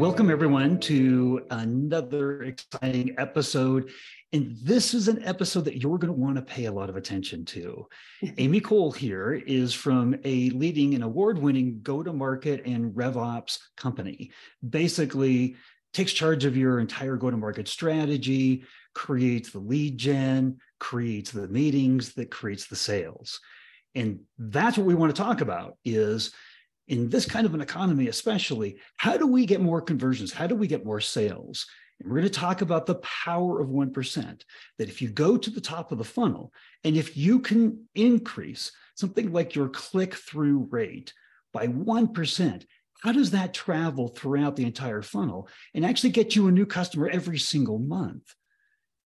Welcome, everyone, to another exciting episode. And this is an episode that you're going to want to pay a lot of attention to. Amy Kohl here is from a leading and award winning go to market and RevOps company. Basically, takes charge of your entire go to market strategy, creates the lead gen, creates the meetings, that creates the sales. And that's what we want to talk about is in this kind of an economy, especially, how do we get more conversions? How do we get more sales? And we're going to talk about the power of 1%. That if you go to the top of the funnel and if you can increase something like your click through rate by 1%, how does that travel throughout the entire funnel and actually get you a new customer every single month?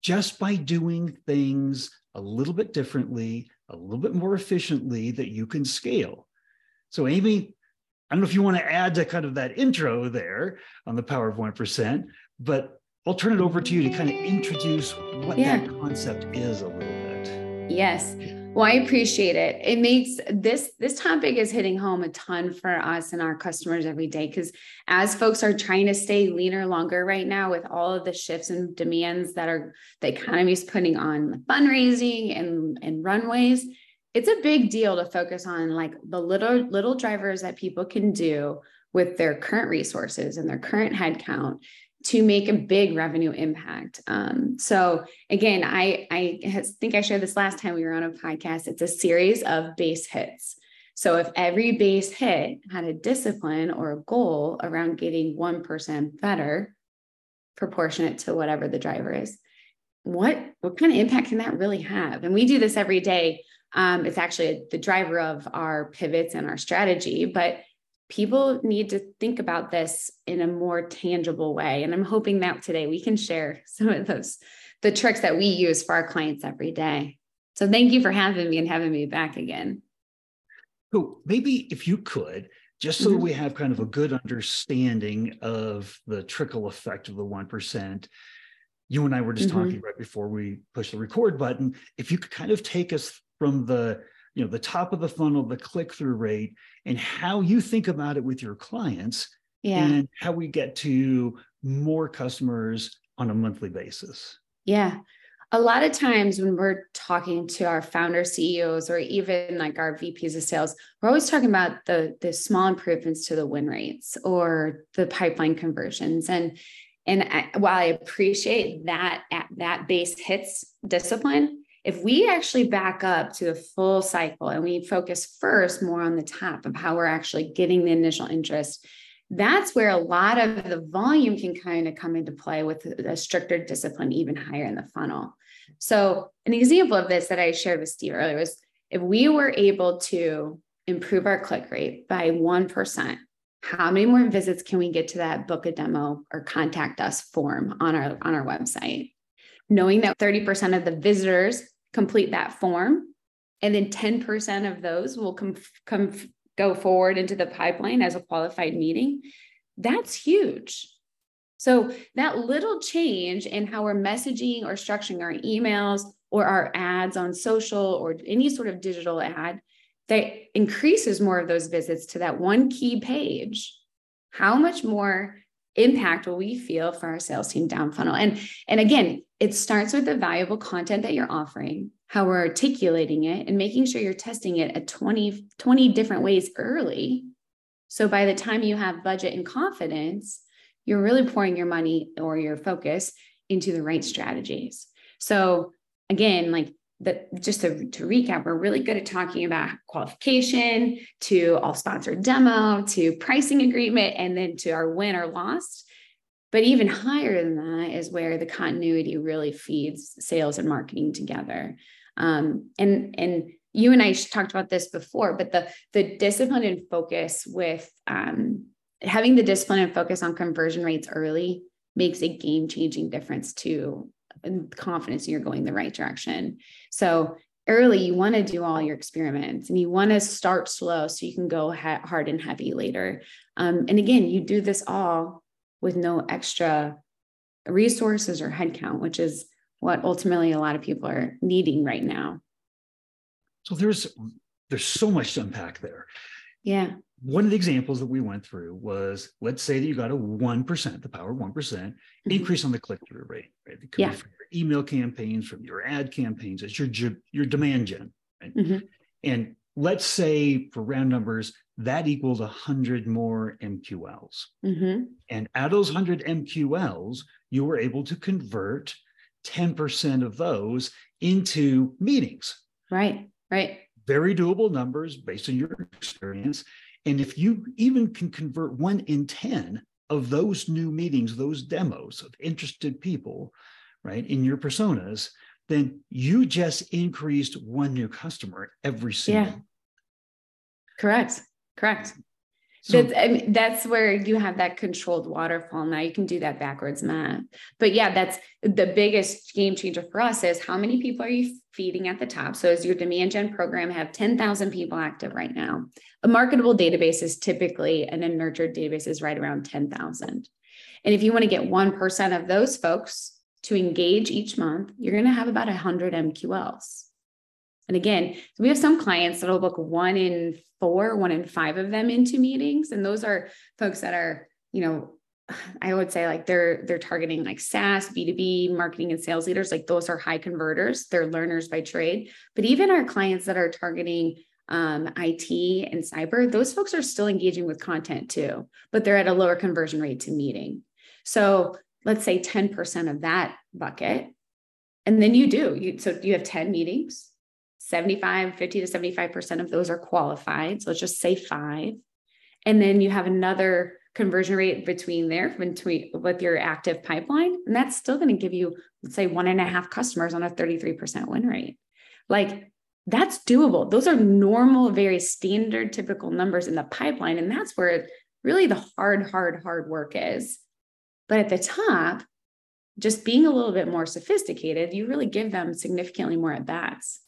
Just by doing things a little bit differently, a little bit more efficiently that you can scale. So, Amy, I don't know if you want to add to kind of that intro there on the power of 1%, but I'll turn it over to you to kind of introduce what yeah. that concept is a little bit. Yes. Well, I appreciate it. It makes this this topic is hitting home a ton for us and our customers every day because as folks are trying to stay leaner longer right now with all of the shifts and demands that are the economy is putting on fundraising and and runways, it's a big deal to focus on like the little little drivers that people can do with their current resources and their current headcount to make a big revenue impact. Um, so again, I I think I shared this last time we were on a podcast. It's a series of base hits. So if every base hit had a discipline or a goal around getting one percent better, proportionate to whatever the driver is, what what kind of impact can that really have? And we do this every day um, it's actually the driver of our pivots and our strategy, but people need to think about this in a more tangible way. And I'm hoping that today we can share some of those, the tricks that we use for our clients every day. So thank you for having me and having me back again. So maybe if you could, just so mm-hmm. we have kind of a good understanding of the trickle effect of the 1%, you and I were just mm-hmm. talking right before we push the record button. If you could kind of take us from the you know the top of the funnel the click through rate and how you think about it with your clients yeah. and how we get to more customers on a monthly basis yeah a lot of times when we're talking to our founder CEOs or even like our VPs of sales, we're always talking about the the small improvements to the win rates or the pipeline conversions. And and I, while I appreciate that at that base hits discipline, if we actually back up to the full cycle and we focus first more on the top of how we're actually getting the initial interest, that's where a lot of the volume can kind of come into play with a stricter discipline, even higher in the funnel. So, an example of this that I shared with Steve earlier was if we were able to improve our click rate by 1%, how many more visits can we get to that book a demo or contact us form on our on our website? Knowing that 30% of the visitors complete that form. And then 10% of those will come, come go forward into the pipeline as a qualified meeting. That's huge. So that little change in how we're messaging or structuring our emails or our ads on social or any sort of digital ad that increases more of those visits to that one key page. How much more impact will we feel for our sales team down funnel? And, and again, it starts with the valuable content that you're offering, how we're articulating it, and making sure you're testing it at 20, 20 different ways early. So by the time you have budget and confidence, you're really pouring your money or your focus into the right strategies. So again, like that just to, to recap, we're really good at talking about qualification to all sponsored demo to pricing agreement and then to our win or lost. But even higher than that is where the continuity really feeds sales and marketing together. Um, and and you and I talked about this before, but the the discipline and focus with um, having the discipline and focus on conversion rates early makes a game changing difference to confidence you're going the right direction. So early, you want to do all your experiments and you want to start slow so you can go ha- hard and heavy later. Um, and again, you do this all with no extra resources or headcount, which is what ultimately a lot of people are needing right now. So there's there's so much to unpack there. Yeah. One of the examples that we went through was let's say that you got a 1%, the power of one mm-hmm. increase on the click through rate, right? It could yeah. be from your email campaigns, from your ad campaigns, it's your, your demand gen, right? Mm-hmm. And let's say for round numbers, that equals 100 more MQLs. Mm-hmm. And out of those 100 MQLs, you were able to convert 10% of those into meetings. Right, right. Very doable numbers based on your experience. And if you even can convert one in 10 of those new meetings, those demos of interested people, right, in your personas, then you just increased one new customer every single. Yeah. Correct. Correct. So, that's, I mean, that's where you have that controlled waterfall. Now you can do that backwards math. But yeah, that's the biggest game changer for us is how many people are you feeding at the top? So as your demand gen program have 10,000 people active right now. A marketable database is typically and a nurtured database is right around 10,000. And if you want to get 1% of those folks to engage each month, you're going to have about 100 MQLs. And again, we have some clients that'll book one in four, one in five of them into meetings. And those are folks that are, you know, I would say like they're they're targeting like SaaS, B2B, marketing and sales leaders. Like those are high converters. They're learners by trade. But even our clients that are targeting um, IT and cyber, those folks are still engaging with content too, but they're at a lower conversion rate to meeting. So let's say 10% of that bucket. And then you do, you so you have 10 meetings, 75, 50 to 75% of those are qualified. So let's just say five. And then you have another conversion rate between there between with your active pipeline. And that's still going to give you, let's say, one and a half customers on a 33% win rate. Like that's doable. Those are normal, very standard, typical numbers in the pipeline. And that's where really the hard, hard, hard work is. But at the top, just being a little bit more sophisticated, you really give them significantly more at bats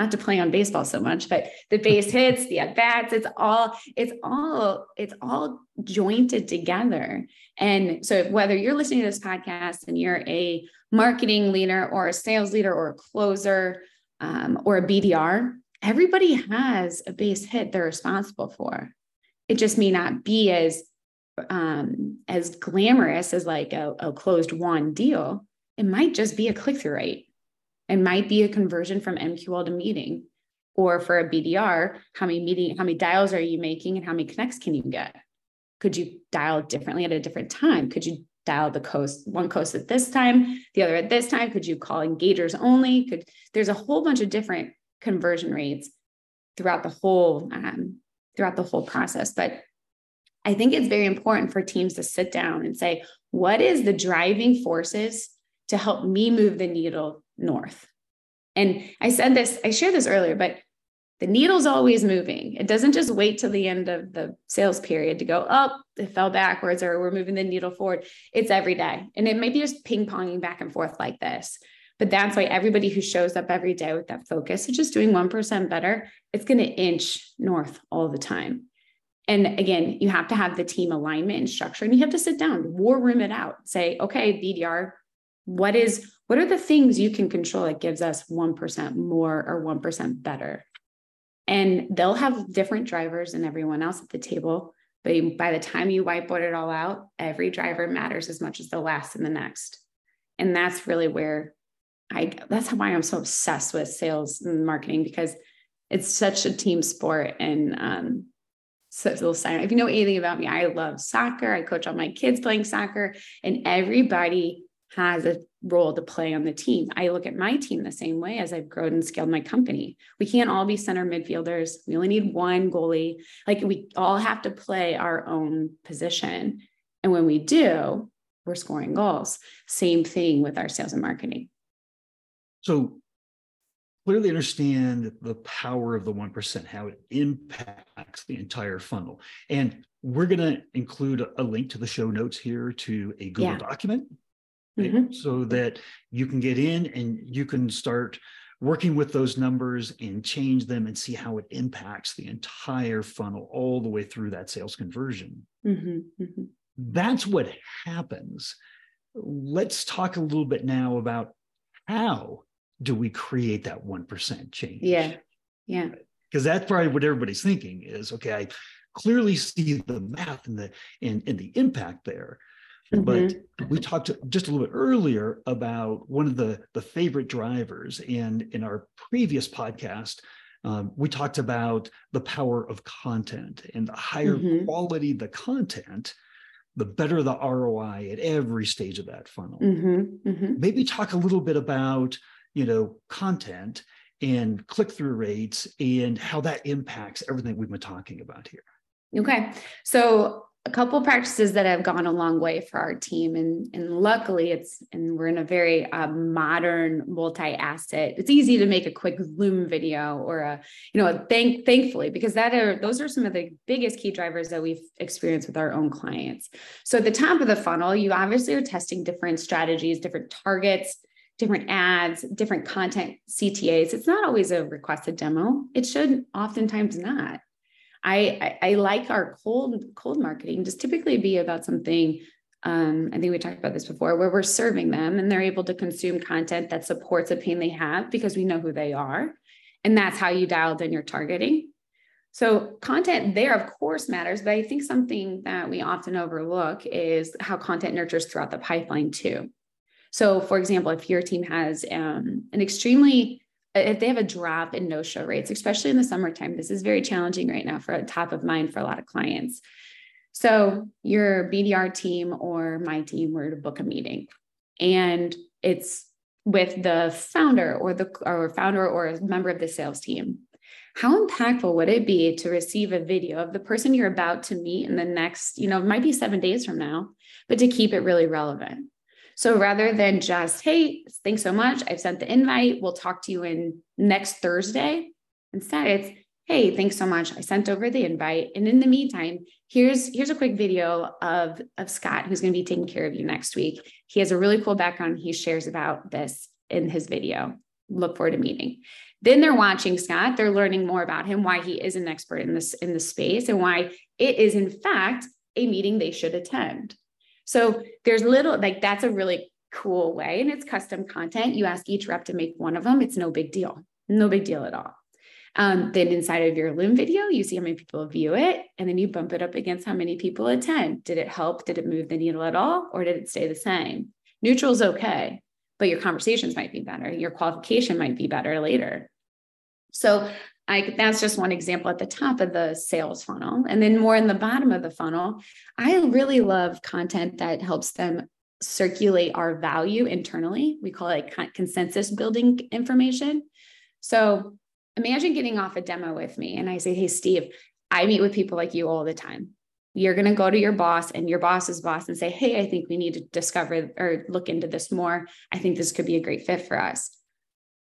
not to play on baseball so much, but the base hits, the at bats, it's all, it's all, it's all jointed together. And so whether you're listening to this podcast and you're a marketing leader or a sales leader or a closer um, or a BDR, everybody has a base hit they're responsible for. It just may not be as um, as glamorous as like a, a closed won deal. It might just be a click through rate and might be a conversion from MQL to meeting. Or for a BDR, how many meeting, how many dials are you making and how many connects can you get? Could you dial differently at a different time? Could you dial the coast one coast at this time, the other at this time? Could you call engagers only? Could there's a whole bunch of different conversion rates throughout the whole um, throughout the whole process. But I think it's very important for teams to sit down and say, what is the driving forces to help me move the needle north. And I said this, I shared this earlier, but the needle's always moving. It doesn't just wait till the end of the sales period to go, oh, it fell backwards or we're moving the needle forward. It's every day. And it may be just ping ponging back and forth like this. But that's why everybody who shows up every day with that focus of just doing 1% better, it's going to inch north all the time. And again, you have to have the team alignment and structure, and you have to sit down, war room it out, say, okay, BDR, what is what are the things you can control that gives us 1% more or 1% better and they'll have different drivers than everyone else at the table but by the time you whiteboard it all out every driver matters as much as the last and the next and that's really where i that's why i'm so obsessed with sales and marketing because it's such a team sport and um so if you know anything about me, I love soccer. I coach all my kids playing soccer, and everybody has a role to play on the team. I look at my team the same way as I've grown and scaled my company. We can't all be center midfielders. We only need one goalie. Like we all have to play our own position. And when we do, we're scoring goals. Same thing with our sales and marketing. So clearly understand the power of the 1%, how it impacts the entire funnel. And we're going to include a link to the show notes here to a Google yeah. document mm-hmm. so that you can get in and you can start working with those numbers and change them and see how it impacts the entire funnel all the way through that sales conversion. Mm-hmm. Mm-hmm. That's what happens. Let's talk a little bit now about how do we create that 1% change? Yeah. Yeah. because that's probably what everybody's thinking is okay i clearly see the math and the and, and the impact there mm-hmm. but we talked just a little bit earlier about one of the the favorite drivers and in our previous podcast um, we talked about the power of content and the higher mm-hmm. quality the content the better the roi at every stage of that funnel mm-hmm. mm-hmm. maybe talk a little bit about you know content and click through rates and how that impacts everything we've been talking about here. Okay. So a couple practices that have gone a long way for our team and, and luckily it's and we're in a very uh, modern multi-asset it's easy to make a quick loom video or a you know a thank thankfully because that are those are some of the biggest key drivers that we've experienced with our own clients so at the top of the funnel you obviously are testing different strategies different targets different ads, different content CTAs. It's not always a requested demo. It should oftentimes not. I, I, I like our cold cold marketing just typically be about something. Um, I think we talked about this before, where we're serving them and they're able to consume content that supports a pain they have because we know who they are, and that's how you dialed in your targeting. So content there, of course, matters, but I think something that we often overlook is how content nurtures throughout the pipeline too. So, for example, if your team has um, an extremely they have a drop in no show rates, especially in the summertime, this is very challenging right now for a top of mind for a lot of clients. So, your BDR team or my team were to book a meeting, and it's with the founder or the or founder or a member of the sales team. How impactful would it be to receive a video of the person you're about to meet in the next, you know, it might be seven days from now, but to keep it really relevant? So rather than just, hey, thanks so much, I've sent the invite, we'll talk to you in next Thursday. Instead, it's, hey, thanks so much. I sent over the invite. And in the meantime, here's here's a quick video of, of Scott, who's going to be taking care of you next week. He has a really cool background. He shares about this in his video. Look forward to meeting. Then they're watching Scott. They're learning more about him, why he is an expert in this in the space, and why it is in fact a meeting they should attend. So there's little like that's a really cool way, and it's custom content. You ask each rep to make one of them. It's no big deal, no big deal at all. Um, then inside of your Loom video, you see how many people view it, and then you bump it up against how many people attend. Did it help? Did it move the needle at all, or did it stay the same? Neutral is okay, but your conversations might be better. Your qualification might be better later. So I, that's just one example at the top of the sales funnel. And then more in the bottom of the funnel, I really love content that helps them circulate our value internally. We call it consensus building information. So imagine getting off a demo with me and I say, Hey, Steve, I meet with people like you all the time. You're going to go to your boss and your boss's boss and say, Hey, I think we need to discover or look into this more. I think this could be a great fit for us.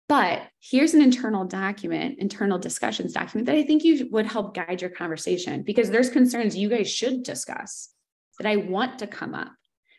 But here's an internal document, internal discussions document that I think you would help guide your conversation because there's concerns you guys should discuss that I want to come up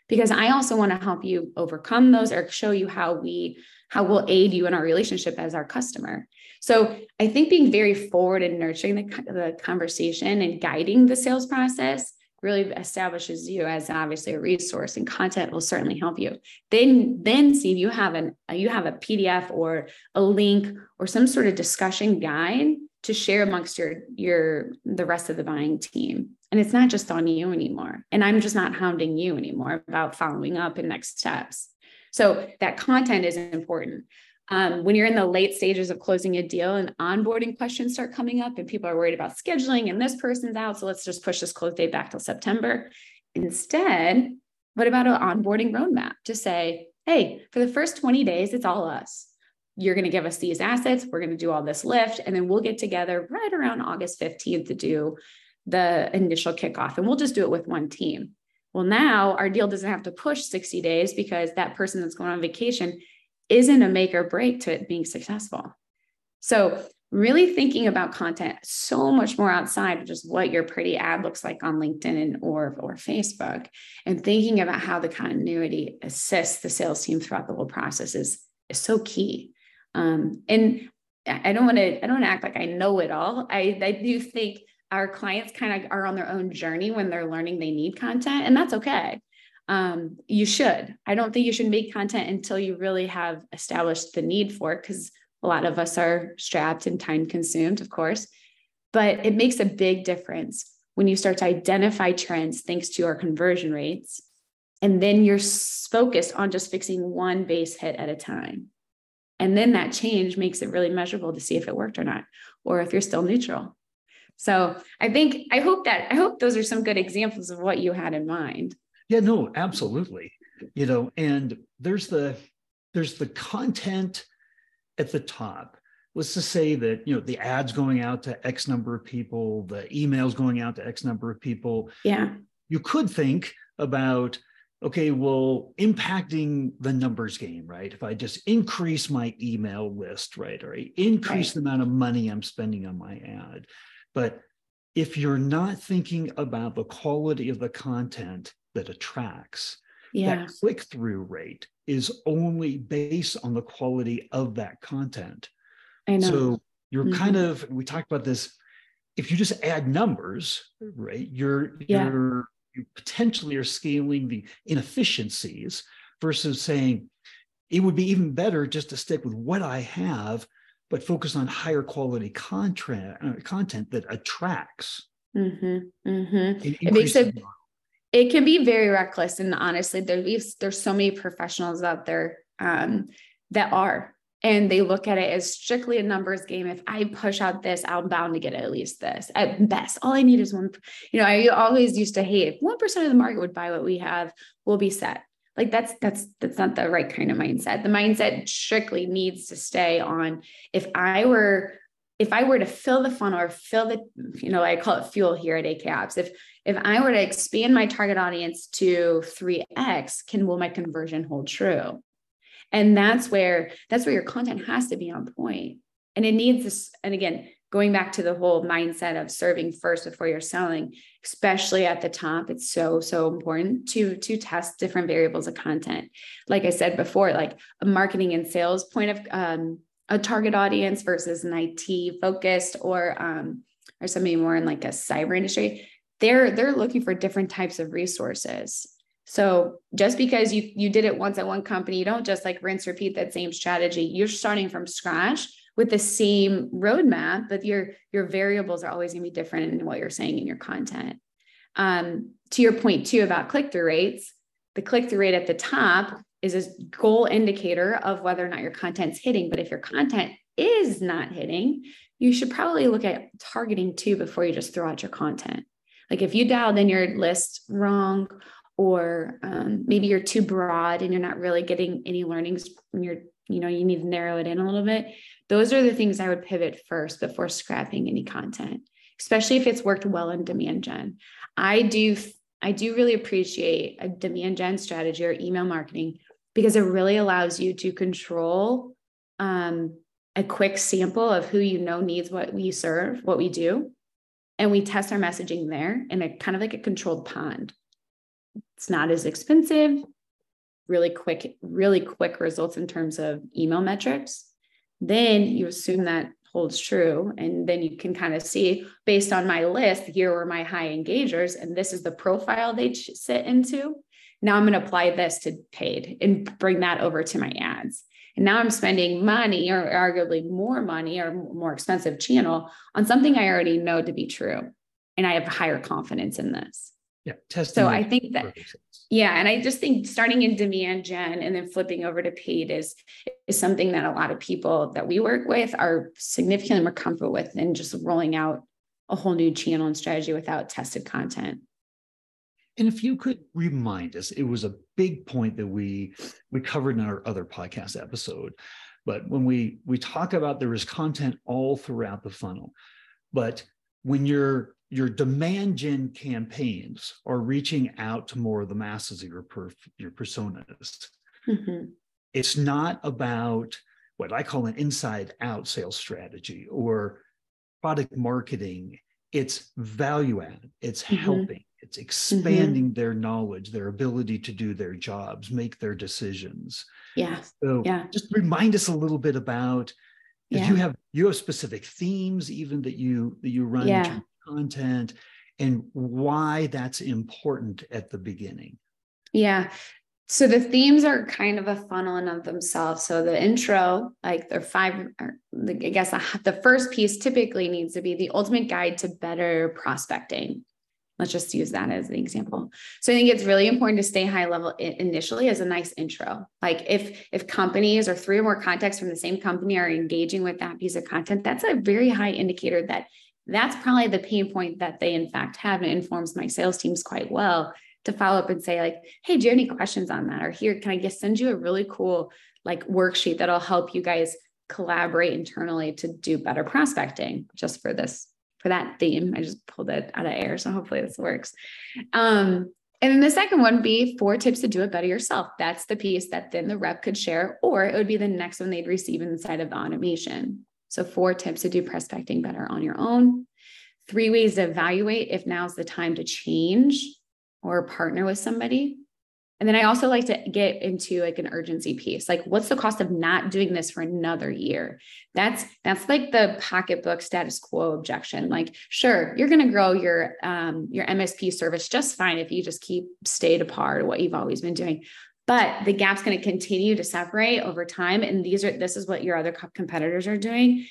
because I also want to help you overcome those or show you how we how we'll aid you in our relationship as our customer. So I think being very forward and nurturing the, the conversation and guiding the sales process really establishes you as obviously a resource and content will certainly help you. Then then see if you have an uh, you have a pdf or a link or some sort of discussion guide to share amongst your your the rest of the buying team. And it's not just on you anymore. And i'm just not hounding you anymore about following up and next steps. So that content is important um, when you're in the late stages of closing a deal and onboarding questions start coming up and people are worried about scheduling and this person's out so let's just push this close date back till september. Instead what about an onboarding roadmap to say hey for the first 20 days it's all us. You're going to give us these assets we're going to do all this lift and then we'll get together right around august 15th to do the initial kickoff and we'll just do it with one team. Well now our deal doesn't have to push 60 days because that person that's going on vacation isn't a make or break to it being successful. So, really thinking about content so much more outside of just what your pretty ad looks like on LinkedIn and or or Facebook, and thinking about how the continuity assists the sales team throughout the whole process is is so key. Um, and I don't want to I don't want to act like I know it all. I I do think our clients kind of are on their own journey when they're learning they need content, and that's okay um, you should. I don't think you should make content until you really have established the need for it because A lot of us are strapped and time consumed, of course, but it makes a big difference when you start to identify trends thanks to your conversion rates. And then you're focused on just fixing one base hit at a time. And then that change makes it really measurable to see if it worked or not, or if you're still neutral. So I think, I hope that, I hope those are some good examples of what you had in mind. Yeah, no, absolutely. You know, and there's the, there's the content at the top. Let's just say that you know the ads going out to x number of people the emails going out to x number of people. Yeah. You could think about okay well impacting the numbers game right? If i just increase my email list right or I increase right. the amount of money i'm spending on my ad. But if you're not thinking about the quality of the content that attracts yeah. that click-through rate is only based on the quality of that content I know. So you're mm-hmm. kind of we talked about this. If you just add numbers, right, you're yeah. you're you potentially are scaling the inefficiencies versus saying it would be even better just to stick with what I have, but focus on higher quality content uh, content that attracts. Mm-hmm. Mm-hmm. It, it makes it. It can be very reckless, and honestly, there's there's so many professionals out there um, that are and they look at it as strictly a numbers game. If I push out this, I'm bound to get at least this. At best, all I need is one. You know, I always used to hate if one percent of the market would buy what we have, we'll be set. Like that's that's that's not the right kind of mindset. The mindset strictly needs to stay on. If I were if I were to fill the funnel or fill the, you know, I call it fuel here at AK Ops. If if I were to expand my target audience to 3x, can will my conversion hold true? and that's where that's where your content has to be on point and it needs this and again going back to the whole mindset of serving first before you're selling especially at the top it's so so important to to test different variables of content like i said before like a marketing and sales point of um, a target audience versus an it focused or um or somebody more in like a cyber industry they're they're looking for different types of resources so just because you you did it once at one company, you don't just like rinse repeat that same strategy. You're starting from scratch with the same roadmap, but your your variables are always going to be different in what you're saying in your content. Um, to your point too about click through rates, the click through rate at the top is a goal indicator of whether or not your content's hitting. But if your content is not hitting, you should probably look at targeting too before you just throw out your content. Like if you dialed in your list wrong or um, maybe you're too broad and you're not really getting any learnings when you're you know you need to narrow it in a little bit those are the things i would pivot first before scrapping any content especially if it's worked well in demand gen i do i do really appreciate a demand gen strategy or email marketing because it really allows you to control um, a quick sample of who you know needs what we serve what we do and we test our messaging there in a kind of like a controlled pond it's not as expensive, really quick, really quick results in terms of email metrics. Then you assume that holds true. And then you can kind of see based on my list, here are my high engagers, and this is the profile they sit into. Now I'm going to apply this to paid and bring that over to my ads. And now I'm spending money or arguably more money or more expensive channel on something I already know to be true. And I have higher confidence in this. Yeah, testing. So I think that yeah, and I just think starting in demand gen and then flipping over to paid is is something that a lot of people that we work with are significantly more comfortable with than just rolling out a whole new channel and strategy without tested content. And if you could remind us, it was a big point that we we covered in our other podcast episode. But when we we talk about there is content all throughout the funnel, but when you're your demand gen campaigns are reaching out to more of the masses of your per, your personas. Mm-hmm. It's not about what I call an inside out sales strategy or product marketing. It's value add, it's mm-hmm. helping, it's expanding mm-hmm. their knowledge, their ability to do their jobs, make their decisions. Yeah. So yeah. just remind us a little bit about yeah. you have you have specific themes even that you that you run yeah content and why that's important at the beginning. Yeah. so the themes are kind of a funnel in of themselves. So the intro, like the five, I guess the first piece typically needs to be the ultimate guide to better prospecting. Let's just use that as an example. So I think it's really important to stay high level initially as a nice intro. Like if if companies or three or more contacts from the same company are engaging with that piece of content, that's a very high indicator that that's probably the pain point that they in fact have and it informs my sales teams quite well to follow up and say like hey do you have any questions on that? Or here can i just send you a really cool like worksheet that'll help you guys collaborate internally to do better prospecting just for this for that theme? I just pulled it out of air so hopefully this works. Um, and then the second one be four tips to do it better yourself. That's the piece that then the rep could share or it would be the next one they'd receive inside of the automation so four tips to do prospecting better on your own three ways to evaluate if now's the time to change or partner with somebody. And then I also like to get into like an urgency piece. Like what's the cost of not doing this for another year? That's that's like the pocketbook status quo objection. Like sure, you're going to grow your um your MSP service just fine if you just keep stayed apart what you've always been doing. But the gap's going to continue to separate over time and these are this is what your other competitors are doing.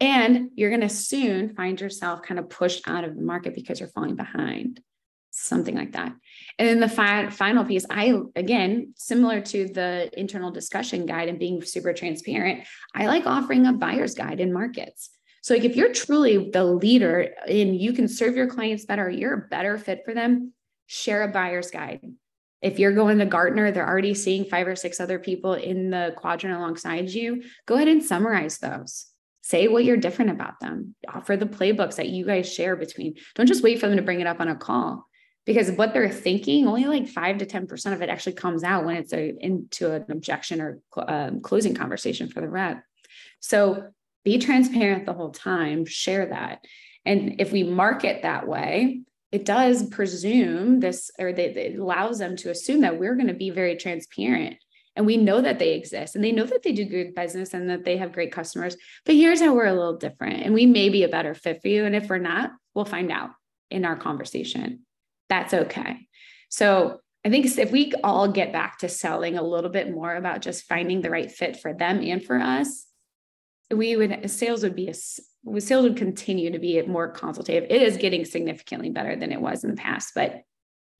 And you're going to soon find yourself kind of pushed out of the market because you're falling behind something like that. And then the fi- final piece, I again, similar to the internal discussion guide and being super transparent, I like offering a buyer's guide in markets. So like if you're truly the leader and you can serve your clients better, you're a better fit for them, share a buyer's guide. If you're going to Gartner, they're already seeing five or six other people in the quadrant alongside you. Go ahead and summarize those. Say what you're different about them. Offer the playbooks that you guys share between. Don't just wait for them to bring it up on a call because what they're thinking only like 5 to 10% of it actually comes out when it's a, into an objection or um, closing conversation for the rep. So be transparent the whole time share that. And if we market that way it does presume this or they, it allows them to assume that we're going to be very transparent. And we know that they exist and they know that they do good business and that they have great customers. But here's how we're a little different and we may be a better fit for you. And if we're not we'll find out in our conversation. That's okay. So I think if we all get back to selling a little bit more about just finding the right fit for them and for us, we would sales would be a sales would continue to be more consultative. It is getting significantly better than it was in the past, but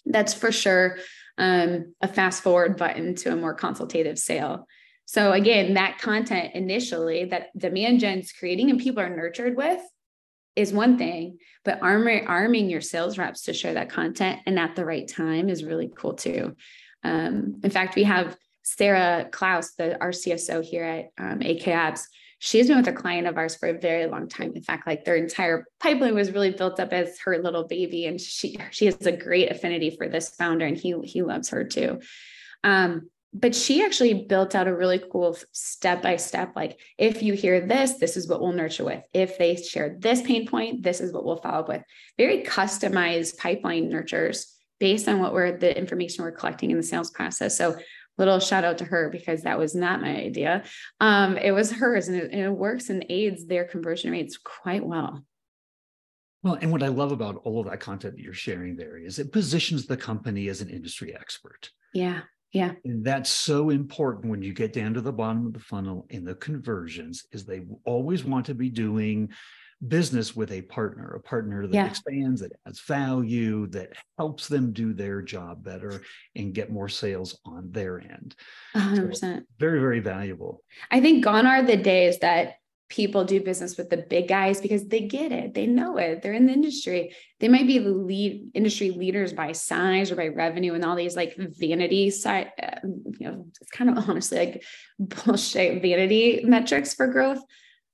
that's for sure um, a fast forward button to a more consultative sale. So again, that content initially that demand gen's creating and people are nurtured with is one thing, but armor, arming your sales reps to share that content and at the right time is really cool too. Um, in fact, we have Sarah Klaus, the our CSO here at um, AK Ops. She's been with a client of ours for a very long time. In fact, like their entire pipeline was really built up as her little baby, and she she has a great affinity for this founder, and he he loves her too. Um, but she actually built out a really cool step by step like if you hear this this is what we'll nurture with if they share this pain point this is what we'll follow up with very customized pipeline nurtures based on what we're the information we're collecting in the sales process so little shout out to her because that was not my idea um, it was hers and it, and it works and aids their conversion rates quite well well, and what I love about all of that content that you're sharing there is it positions the company as an industry expert. Yeah. Yeah. And that's so important when you get down to the bottom of the funnel in the conversions is they always want to be doing business with a partner, a partner that yeah. expands, that adds value, that helps them do their job better and get more sales on their end. 100%. So very, very valuable. I think gone are the days that people do business with the big guys because they get it they know it they're in the industry they might be the lead industry leaders by size or by revenue and all these like vanity side uh, you know it's kind of honestly like bullshit vanity metrics for growth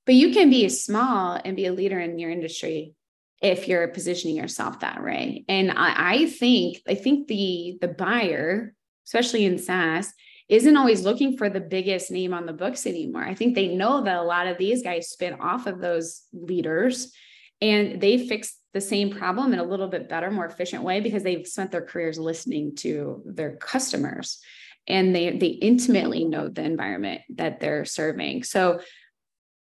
but you can be small and be a leader in your industry if you're positioning yourself that way and I, I think i think the the buyer especially in saas isn't always looking for the biggest name on the books anymore. I think they know that a lot of these guys spin off of those leaders and they fix the same problem in a little bit better, more efficient way because they've spent their careers listening to their customers and they they intimately know the environment that they're serving. So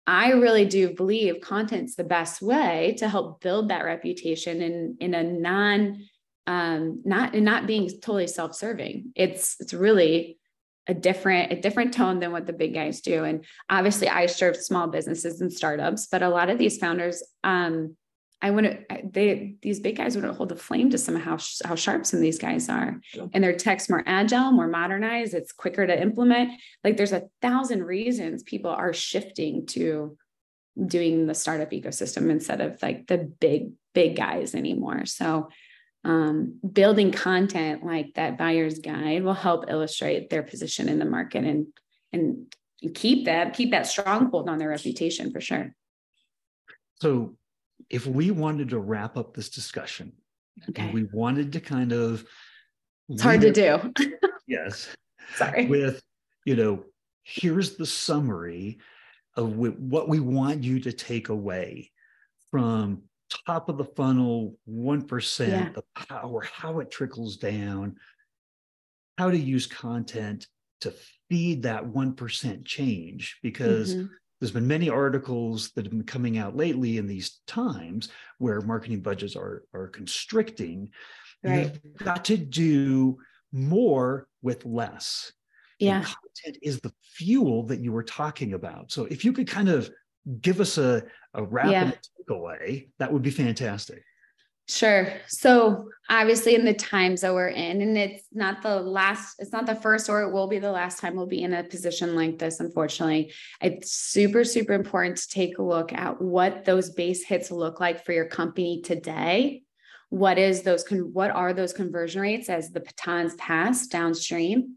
I really do believe content's the best way to help build that reputation in in a non um, not and not being totally self-serving. It's it's really a different a different tone than what the big guys do. And obviously, I serve small businesses and startups, but a lot of these founders, um, I wouldn't they these big guys wouldn't hold the flame to some how how sharp some of these guys are, and their tech's more agile, more modernized. It's quicker to implement. Like there's a thousand reasons people are shifting to doing the startup ecosystem instead of like the big big guys anymore. So um, building content like that buyer's guide will help illustrate their position in the market and and keep that keep that stronghold on their reputation for sure. So, if we wanted to wrap up this discussion, okay. we wanted to kind of it's hard to do. yes. Sorry. With you know, here's the summary of what we want you to take away from top of the funnel, 1%, yeah. the power, how it trickles down, how to use content to feed that 1% change. Because mm-hmm. There's been many articles that have been coming out lately in these times where marketing budgets are, are constricting. Right. You've got to do more with less. Yeah. And content is the fuel that you were talking about. So if you could kind of give us a, a rapid yeah. takeaway, that would be fantastic. Sure. So obviously in the times that we're in, and it's not the last, it's not the first or it will be the last time we'll be in a position like this, unfortunately. It's super, super important to take a look at what those base hits look like for your company today. What is those what are those conversion rates as the batons pass downstream?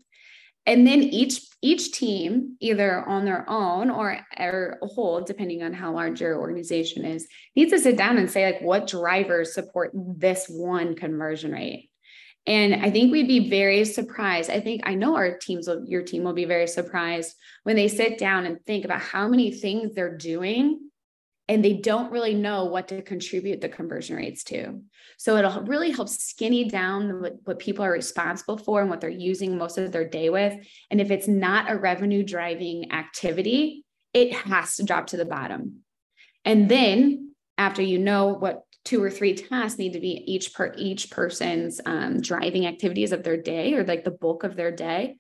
And then each each team either on their own or, or a whole depending on how large your organization is needs to sit down and say like what drivers support this one conversion rate? And i think we'd be very surprised. I think i know our teams will, your team will be very surprised when they sit down and think about how many things they're doing and they don't really know what to contribute the conversion rates to. So it'll really help skinny down what, what, people are responsible for and what they're using most of their day with. And if it's not a revenue driving activity, it has to drop to the bottom. And then after you know what two or three tasks need to be each per each person's um, driving activities of their day or like the bulk of their day,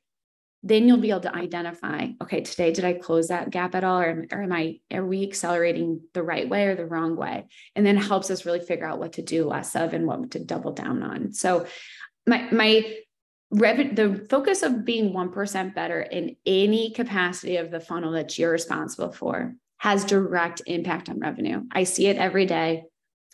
then you'll be mm-hmm. able to identify okay today did i close that gap at all? Or, or am i are we accelerating the right way or the wrong way? And then helps us really figure out what to do less of and what to double down on. So my my revenue the focus of being 1% better in any capacity of the funnel that you're responsible for has direct impact on revenue. I see it every day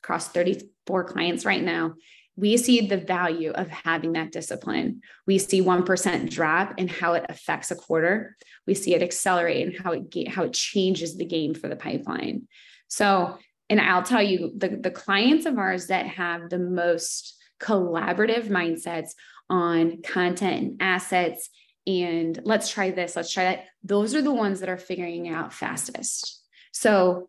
across 34 clients right now we see the value of having that discipline. We see 1% drop and how it affects a quarter. We see it accelerate and how it how it changes the game for the pipeline. So, and I'll tell you the, the clients of ours that have the most collaborative mindsets on content and assets and let's try this, let's try that. Those are the ones that are figuring out fastest. So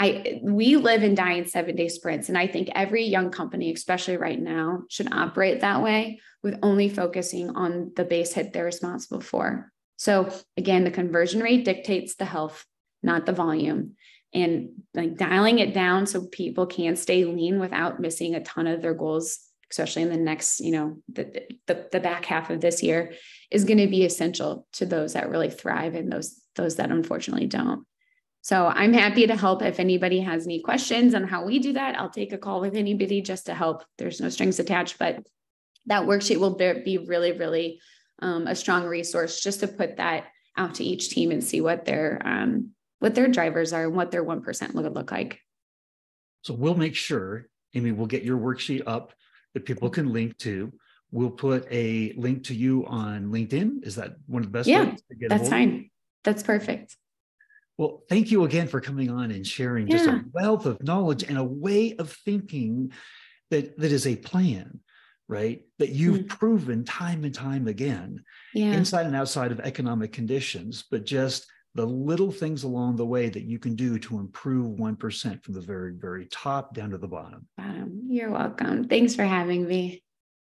I we live and die in seven day sprints. And I think every young company, especially right now, should operate that way with only focusing on the base hit they're responsible for. So again, the conversion rate dictates the health, not the volume. And like dialing it down so people can stay lean without missing a ton of their goals, especially in the next, you know, the, the, the back half of this year is going to be essential to those that really thrive and those those that unfortunately don't. So I'm happy to help if anybody has any questions on how we do that. I'll take a call with anybody just to help. There's no strings attached, but that worksheet will be really, really um, a strong resource just to put that out to each team and see what their um, what their drivers are and what their one percent would look like. So we'll make sure, Amy, we'll get your worksheet up that people can link to. We'll put a link to you on LinkedIn. Is that one of the best yeah, ways to get that's fine. That's perfect. Well, thank you again for coming on and sharing yeah. just a wealth of knowledge and a way of thinking that that is a plan, right? That you've mm. proven time and time again, yeah. inside and outside of economic conditions, but just the little things along the way that you can do to improve 1% from the very, very top down to the bottom. Bottom. You're welcome. Thanks for having me.